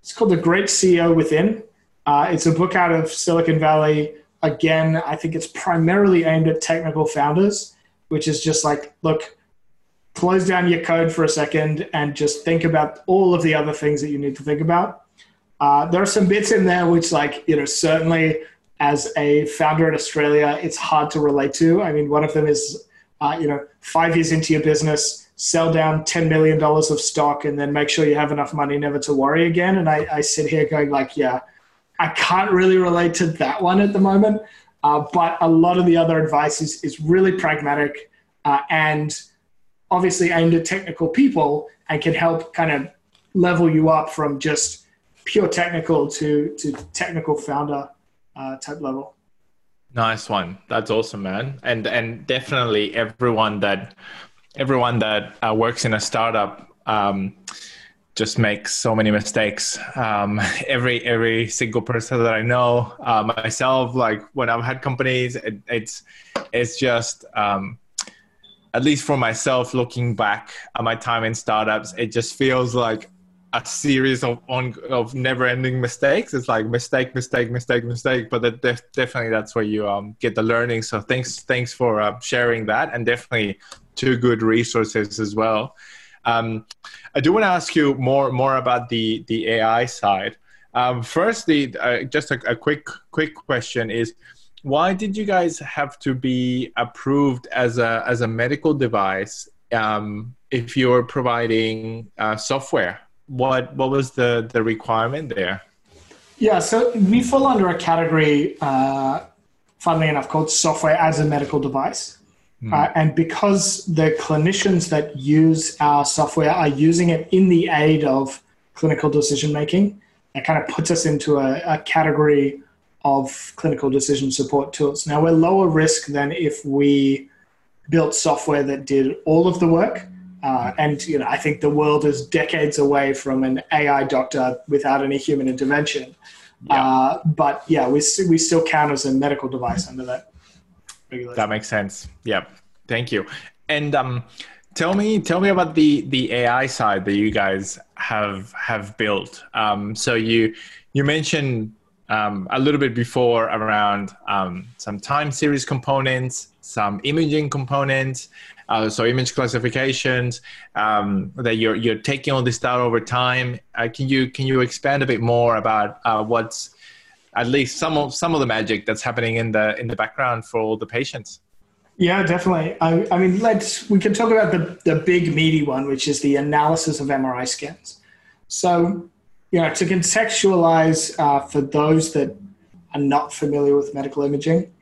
it's called The Great CEO Within uh, it's a book out of Silicon Valley. Again, I think it's primarily aimed at technical founders, which is just like, look, close down your code for a second and just think about all of the other things that you need to think about. Uh, there are some bits in there which, like, you know, certainly as a founder in Australia, it's hard to relate to. I mean, one of them is, uh, you know, five years into your business, sell down $10 million of stock and then make sure you have enough money never to worry again. And I, I sit here going like, yeah, I can't really relate to that one at the moment. Uh, but a lot of the other advice is, is really pragmatic uh, and obviously aimed at technical people and can help kind of level you up from just pure technical to, to technical founder uh, type level. Nice one. That's awesome, man. And and definitely everyone that everyone that uh, works in a startup um, just makes so many mistakes. Um, every every single person that I know, uh, myself, like when I've had companies, it, it's it's just um, at least for myself, looking back at my time in startups, it just feels like a series of on of never ending mistakes. It's like mistake, mistake, mistake, mistake. But that def- definitely that's where you um, get the learning. So thanks thanks for uh, sharing that, and definitely two good resources as well. Um, I do want to ask you more more about the the AI side. Um, uh, just a, a, quick quick question is, why did you guys have to be approved as a as a medical device um, if you're providing uh, software? What what was the the requirement there? Yeah, so we fall under a category, uh, funnily enough, called software as a medical device. Mm. Uh, and because the clinicians that use our software are using it in the aid of clinical decision making, it kind of puts us into a, a category of clinical decision support tools. Now, we're lower risk than if we built software that did all of the work. Uh, and you know, I think the world is decades away from an AI doctor without any human intervention. Yeah. Uh, but yeah, we we still count as a medical device under that regulation. That makes sense. Yeah. Thank you. And um, tell me, tell me about the the AI side that you guys have have built. Um, so you you mentioned um, a little bit before around um, some time series components, some imaging components, uh, so image classifications um, that you're you're taking all this data over time. Uh, can you can you expand a bit more about uh, what's at least some of some of the magic that's happening in the in the background for all the patients. Yeah, definitely. I, I mean, let's we can talk about the the big meaty one, which is the analysis of MRI scans. So, you know, to contextualize uh, for those that are not familiar with medical imaging,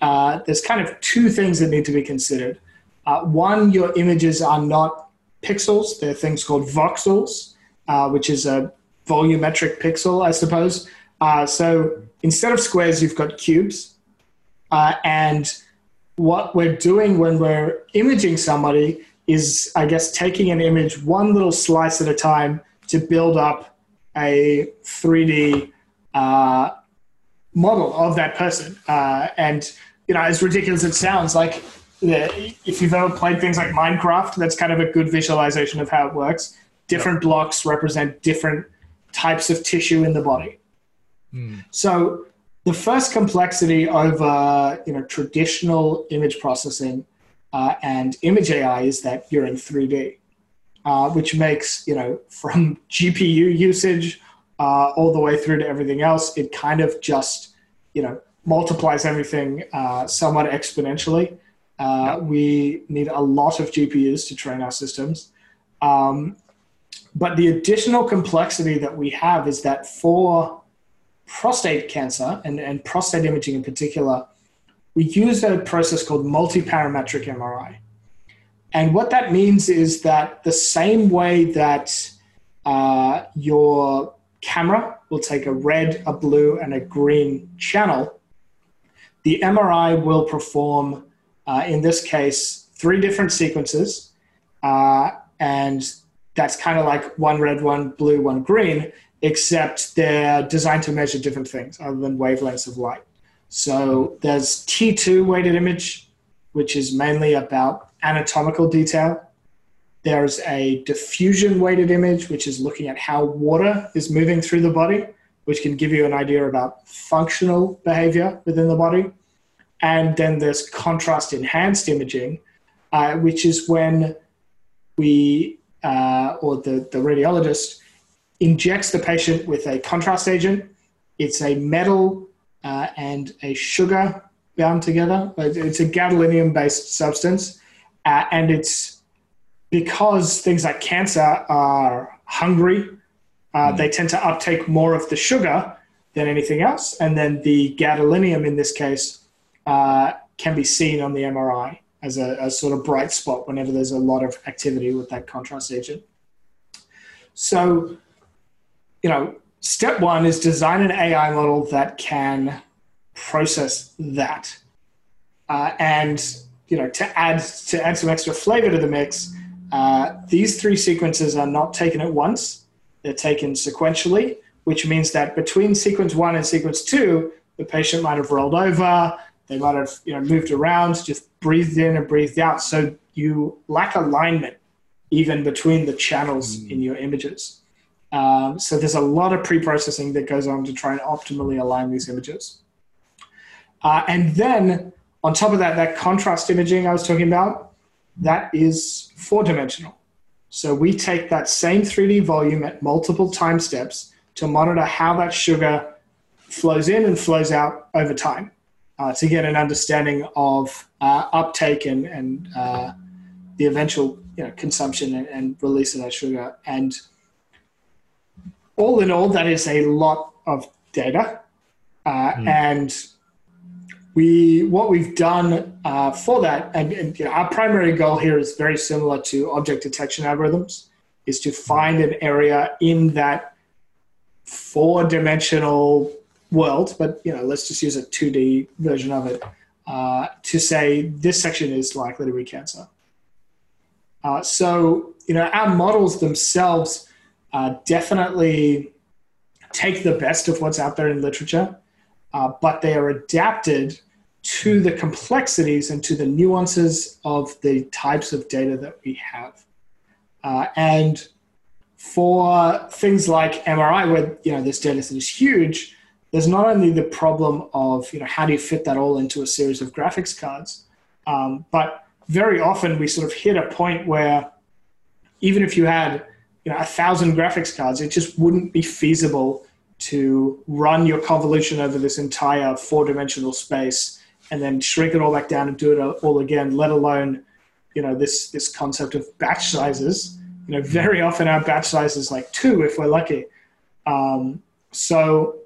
uh, there's kind of two things that need to be considered. Uh, one, your images are not pixels; they're things called voxels, uh, which is a volumetric pixel, I suppose. Uh, so instead of squares, you've got cubes. Uh, and what we're doing when we're imaging somebody is, I guess, taking an image one little slice at a time to build up a 3D uh, model of that person. Uh, and, you know, as ridiculous as it sounds, like if you've ever played things like Minecraft, that's kind of a good visualization of how it works. Different blocks represent different types of tissue in the body. Mm. So the first complexity over you know traditional image processing uh, and image AI is that you're in 3D, uh, which makes you know from [laughs] GPU usage uh, all the way through to everything else, it kind of just you know multiplies everything uh, somewhat exponentially. Uh, we need a lot of GPUs to train our systems. Um, but the additional complexity that we have is that for prostate cancer and, and prostate imaging in particular, we use a process called multiparametric MRI. And what that means is that the same way that uh, your camera will take a red, a blue, and a green channel, the MRI will perform, uh, in this case, three different sequences. Uh, and that's kind of like one red, one blue, one green, except they're designed to measure different things other than wavelengths of light. So there's T2 weighted image, which is mainly about anatomical detail. There's a diffusion weighted image, which is looking at how water is moving through the body, which can give you an idea about functional behavior within the body. And then there's contrast enhanced imaging, uh, which is when we uh, or the, the radiologist injects the patient with a contrast agent. It's a metal uh, and a sugar bound together. It's a gadolinium based substance. Uh, and it's because things like cancer are hungry, mm. they tend to uptake more of the sugar than anything else. And then the gadolinium in this case uh, can be seen on the MRI as a, a sort of bright spot whenever there's a lot of activity with that contrast agent. So, you know, step one is design an AI model that can process that. Uh, and you know, to add to add some extra flavor to the mix, uh, these three sequences are not taken at once; they're taken sequentially, which means that between sequence one and sequence two, the patient might have rolled over, they might have you know moved around, just breathed in and breathed out. So you lack alignment even between the channels mm. in your images. Um, so there's a lot of pre-processing that goes on to try and optimally align these images. Uh, and then on top of that, that contrast imaging I was talking about, that is four-dimensional. So we take that same 3D volume at multiple time steps to monitor how that sugar flows in and flows out over time uh, to get an understanding of uh, uptake and, and uh, the eventual you know, consumption and, and, release of that sugar. And all in all, that is a lot of data. Mm. And we, what we've done uh, for that, and, and you know, our primary goal here is very similar to object detection algorithms, is to find an area in that four-dimensional world, but you know, let's just use a 2D version of it uh, to say this section is likely to be cancer. Uh, so you know, our models themselves uh, definitely take the best of what's out there in literature, uh, but they are adapted to the complexities and to the nuances of the types of data that we have. Uh, and for things like MRI, where you know this data set is huge, there's not only the problem of you know how do you fit that all into a series of graphics cards, um, but very often we sort of hit a point where even if you had you know a thousand graphics cards, it just wouldn't be feasible to run your convolution over this entire four-dimensional space and then shrink it all back down and do it all again, let alone, you know, this this concept of batch sizes. You know, very often our batch size is like two if we're lucky. Um, so,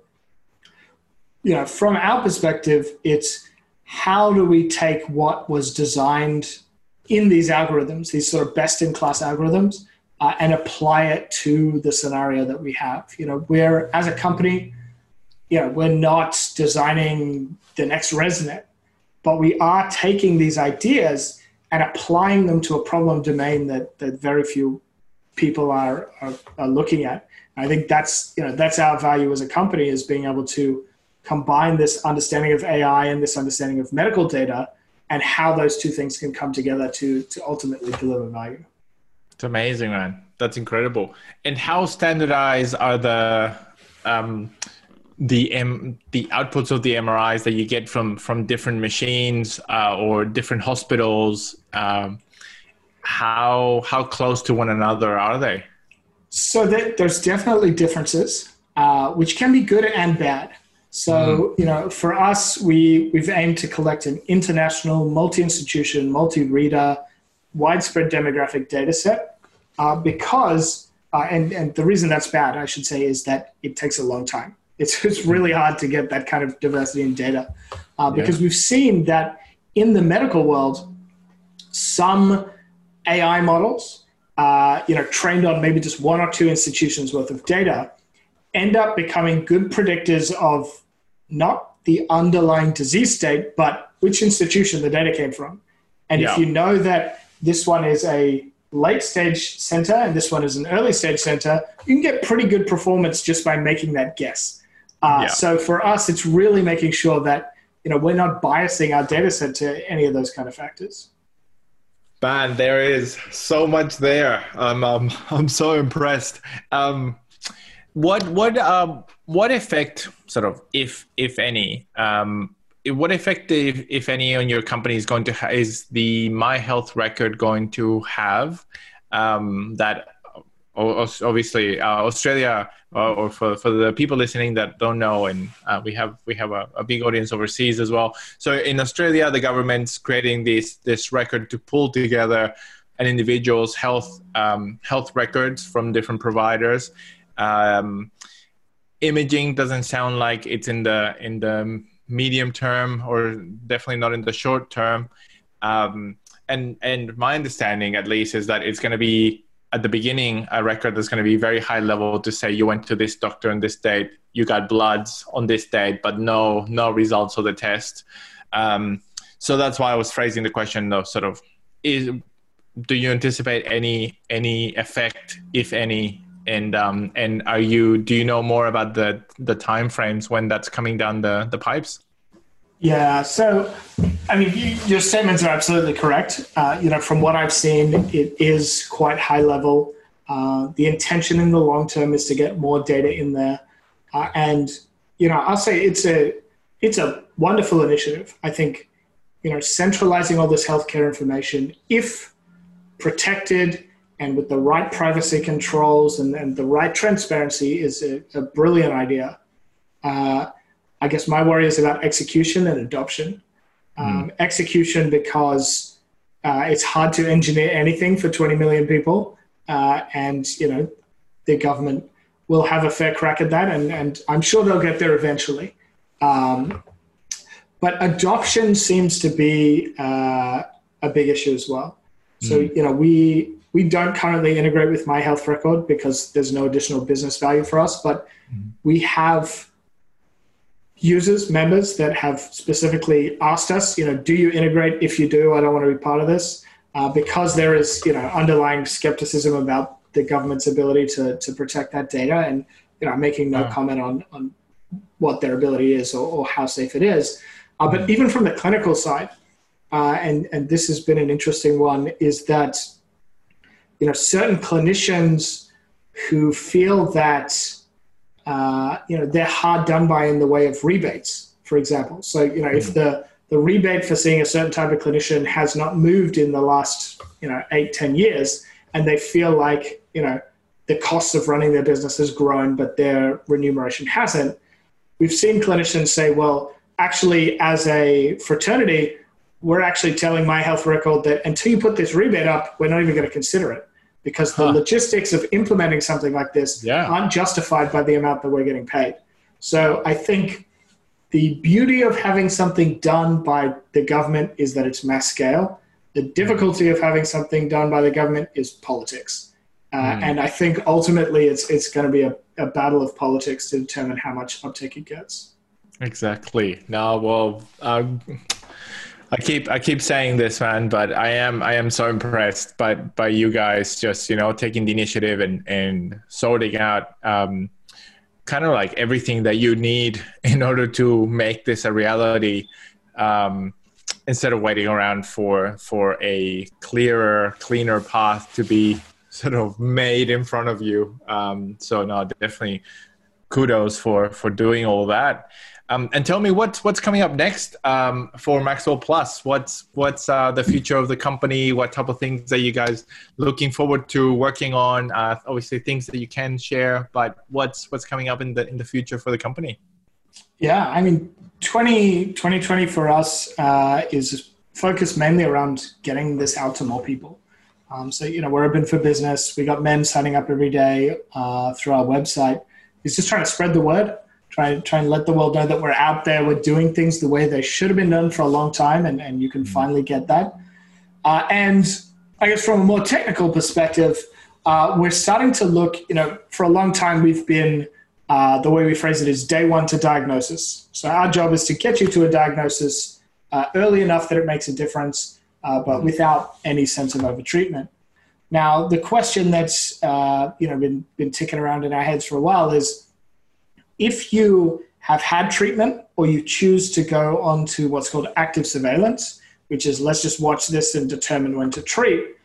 you know, from our perspective, it's how do we take what was designed in these algorithms, these sort of best in class algorithms, uh, and apply it to the scenario that we have. You know, we're as a company, you know, we're not designing the next ResNet, but we are taking these ideas and applying them to a problem domain that that very few people are are, are looking at. And I think that's you know that's our value as a company is being able to combine this understanding of AI and this understanding of medical data and how those two things can come together to to ultimately deliver value. It's amazing, man. That's incredible. And how standardized are the um, the M, the outputs of the MRIs that you get from from different machines uh, or different hospitals? Um, how how close to one another are they? So there's definitely differences, uh, which can be good and bad. So mm-hmm. you know, for us, we we've aimed to collect an international, multi-institution, multi-reader, widespread demographic data set uh, because, uh, and, and the reason that's bad, I should say, is that it takes a long time. It's, it's really hard to get that kind of diversity in data uh, because yeah. we've seen that in the medical world, some AI models, uh, you know, trained on maybe just one or two institutions worth of data, end up becoming good predictors of not the underlying disease state, but which institution the data came from. And yeah. if you know that this one is a late stage center and this one is an early stage center, you can get pretty good performance just by making that guess. Uh, yeah. So for us, it's really making sure that you know we're not biasing our data set to any of those kind of factors. Man, there is so much there. I'm um, [laughs] I'm so impressed. Um, what what um, what effect, sort of, if if any, um, what effect, if, if any, on your company is going to ha- is the My Health record going to have um, that? Obviously, uh, Australia, uh, or for, for the people listening that don't know, and uh, we have we have a, a, big audience overseas as well. So in Australia, the government's creating this this record to pull together an individual's health um, health records from different providers. Um, imaging doesn't sound like it's in the in the medium term or definitely not in the short term. Um, and and my understanding, at least, is that it's going to be at the beginning a record that's going to be very high level to say you went to this doctor on this date, you got bloods on this date, but no no results of the test. Um, so that's why I was phrasing the question, though, sort of, is do you anticipate any any effect, if any, and um, and are you do you know more about the the time frames when that's coming down the the pipes? Yeah, so I mean, you, your statements are absolutely correct. Uh, you know, from what I've seen, it is quite high level. Uh, the intention in the long term is to get more data in there, uh, and you know, I'll say it's a it's a wonderful initiative. I think you know, centralizing all this healthcare information, if protected and with the right privacy controls and, and the right transparency is a, a brilliant idea. Uh, I guess my worry is about execution and adoption. Um, mm. Execution because uh, it's hard to engineer anything for 20 million people, uh, and you know the government will have a fair crack at that, and, and I'm sure they'll get there eventually. Um, but adoption seems to be uh, a big issue as well. So mm. you know we we don't currently integrate with My Health Record because there's no additional business value for us, but mm-hmm. we have users, members that have specifically asked us, you know, do you integrate? If you do, I don't want to be part of this. Uh, because there is, you know, underlying skepticism about the government's ability to, to protect that data and, you know, making no comment on, on what their ability is or, or how safe it is. Uh, but mm-hmm. even from the clinical side, uh, and, and this has been an interesting one, is that you know certain clinicians who feel that uh, you know they're hard done by in the way of rebates, for example. So you know if mm. the the rebate for seeing a certain type of clinician has not moved in the last you know eight ten years, and they feel like you know the costs of running their business has grown, but their remuneration hasn't. We've seen clinicians say, well, actually, as a fraternity, we're actually telling my health record that until you put this rebate up, we're not even going to consider it because the huh. logistics of implementing something like this yeah. aren't justified by the amount that we're getting paid. So I think the beauty of having something done by the government is that it's mass scale. The difficulty of having something done by the government is politics. Uh, mm. And I think ultimately it's, it's going to be a, a battle of politics to determine how much uptake it gets. Exactly. Now, well, um, I keep I keep saying this, man, but I am I am so impressed by by you guys just you know taking the initiative and and sorting out um, kind of like everything that you need [laughs] in order to make this a reality. Um, instead of waiting around for for a clearer, cleaner path to be [laughs] sort of made in front of you. Um, so no, definitely kudos for for doing all that. Um, and tell me what's what's coming up next um, for Maxwell Plus. What's what's uh, the future of the company? What type of things are you guys looking forward to working on? Uh, obviously, things that you can share, but what's what's coming up in the in the future for the company? Yeah, I mean, 20, 2020 for us uh, is focused mainly around getting this out to more people. Um, so you know, we're open for business. We got men signing up every day uh, through our website. It's just trying to spread the word try try and let the world know that we're out there, we're doing things the way they should have been done for a long time, and, and you can mm-hmm. finally get that. Uh, and I guess from a more technical perspective, uh, we're starting to look, you know, for a long time we've been, uh, the way we phrase it is day one to diagnosis. So our job is to get you to a diagnosis uh, early enough that it makes a difference, uh, but mm-hmm. without any sense of overtreatment. Now, the question that's, uh, you know, been, been ticking around in our heads for a while is, if you have had treatment or you choose to go on to what's called active surveillance, which is let's just watch this and determine when to treat,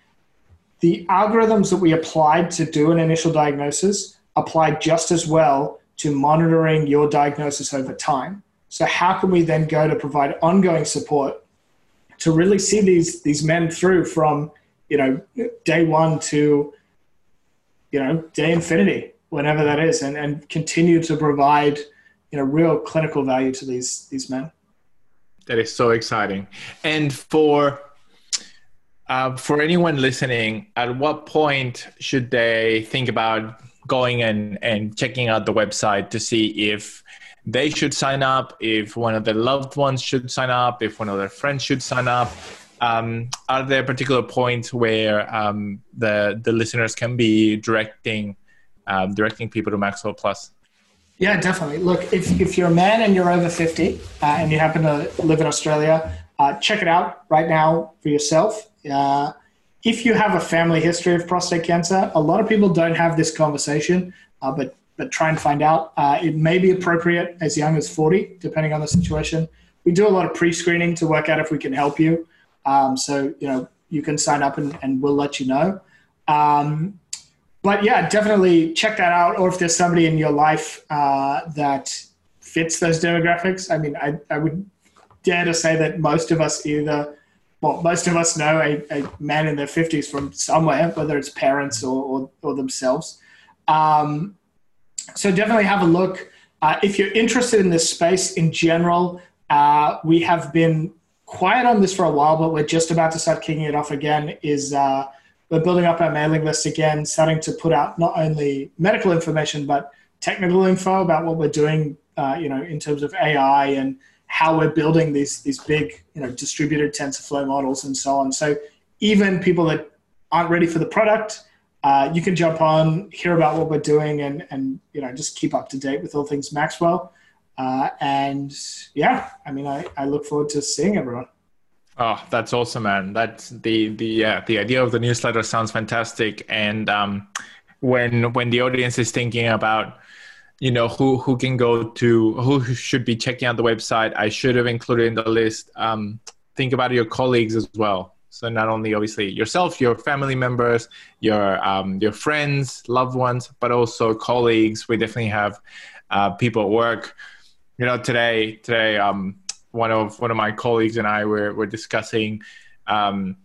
the algorithms that we applied to do an initial diagnosis apply just as well to monitoring your diagnosis over time. So, how can we then go to provide ongoing support to really see these, these men through from you know day one to you know day infinity whenever that is, and, and continue to provide you know real clinical value to these these men. That is so exciting. And for uh, for anyone listening, at what point should they think about going and, and checking out the website to see if they should sign up, if one of their loved ones should sign up, if one of their friends should sign up? Um, are there particular points where um, the the listeners can be directing um, directing people to Maxwell Plus? Yeah, definitely. Look, if, if you're a man and you're over 50 uh, and you happen to live in Australia, uh, check it out right now for yourself. Uh, if you have a family history of prostate cancer, a lot of people don't have this conversation, uh, but but try and find out. Uh, it may be appropriate as young as 40, depending on the situation. We do a lot of pre-screening to work out if we can help you. Um, so you know you can sign up and, and we'll let you know. Um, but yeah, definitely check that out. Or if there's somebody in your life uh, that fits those demographics, I mean, I, I would dare to say that most of us either, well, most of us know a, a man in their 50s from somewhere, whether it's parents or, or, or themselves. Um, so definitely have a look. Uh, if you're interested in this space in general, uh, we have been quiet on this for a while, but we're just about to start kicking it off again. Is uh, we're building up our mailing list again, starting to put out not only medical information but technical info about what we're doing, uh, you know, in terms of AI and how we're building these these big, you know, distributed TensorFlow models and so on. So even people that aren't ready for the product, uh, you can jump on, hear about what we're doing, and and you know just keep up to date with all things Maxwell. Uh, and yeah, I mean, I, I look forward to seeing everyone. Oh, that's awesome, man. That's the the yeah, the idea of the newsletter sounds fantastic. And um, when when the audience is thinking about you know who who can go to who should be checking out the website, I should have included in the list. Um, think about your colleagues as well. So not only obviously yourself, your family members, your um, your friends, loved ones, but also colleagues. We definitely have uh, people at work. You know, today today um, one of one of my colleagues and I were were discussing um,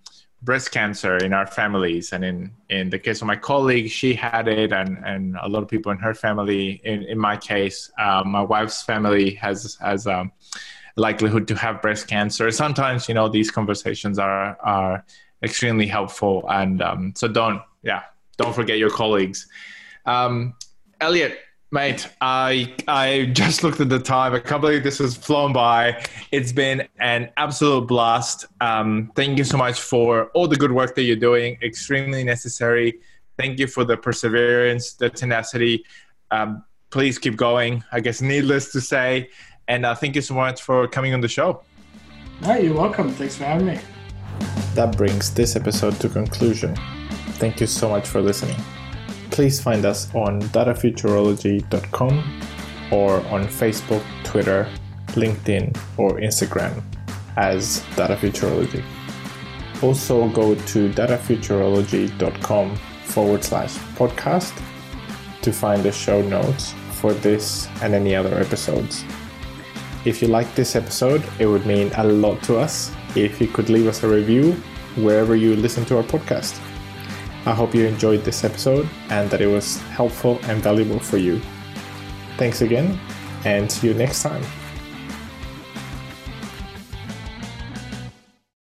breast cancer in our families, and in in the case of my colleague, she had it, and and a lot of people in her family. In in my case, uh, my wife's family has has a um, likelihood to have breast cancer. Sometimes, you know, these conversations are are extremely helpful, and um, so don't yeah don't forget your colleagues. Um, Elliot, Mate, I I just looked at the time. I can't believe this has flown by. It's been an absolute blast. Um, thank you so much for all the good work that you're doing. Extremely necessary. Thank you for the perseverance, the tenacity. Um, please keep going. I guess needless to say. And uh, thank you so much for coming on the show. No, you're welcome. Thanks for having me. That brings this episode to conclusion. Thank you so much for listening please find us on datafuturology.com or on Facebook, Twitter, LinkedIn, or Instagram as Data Futurology. Also, go to datafuturology.com forward slash podcast to find the show notes for this and any other episodes. If you like this episode, it would mean a lot to us if you could leave us a review wherever you listen to our podcast. I hope you enjoyed this episode and that it was helpful and valuable for you. Thanks again, and see you next time.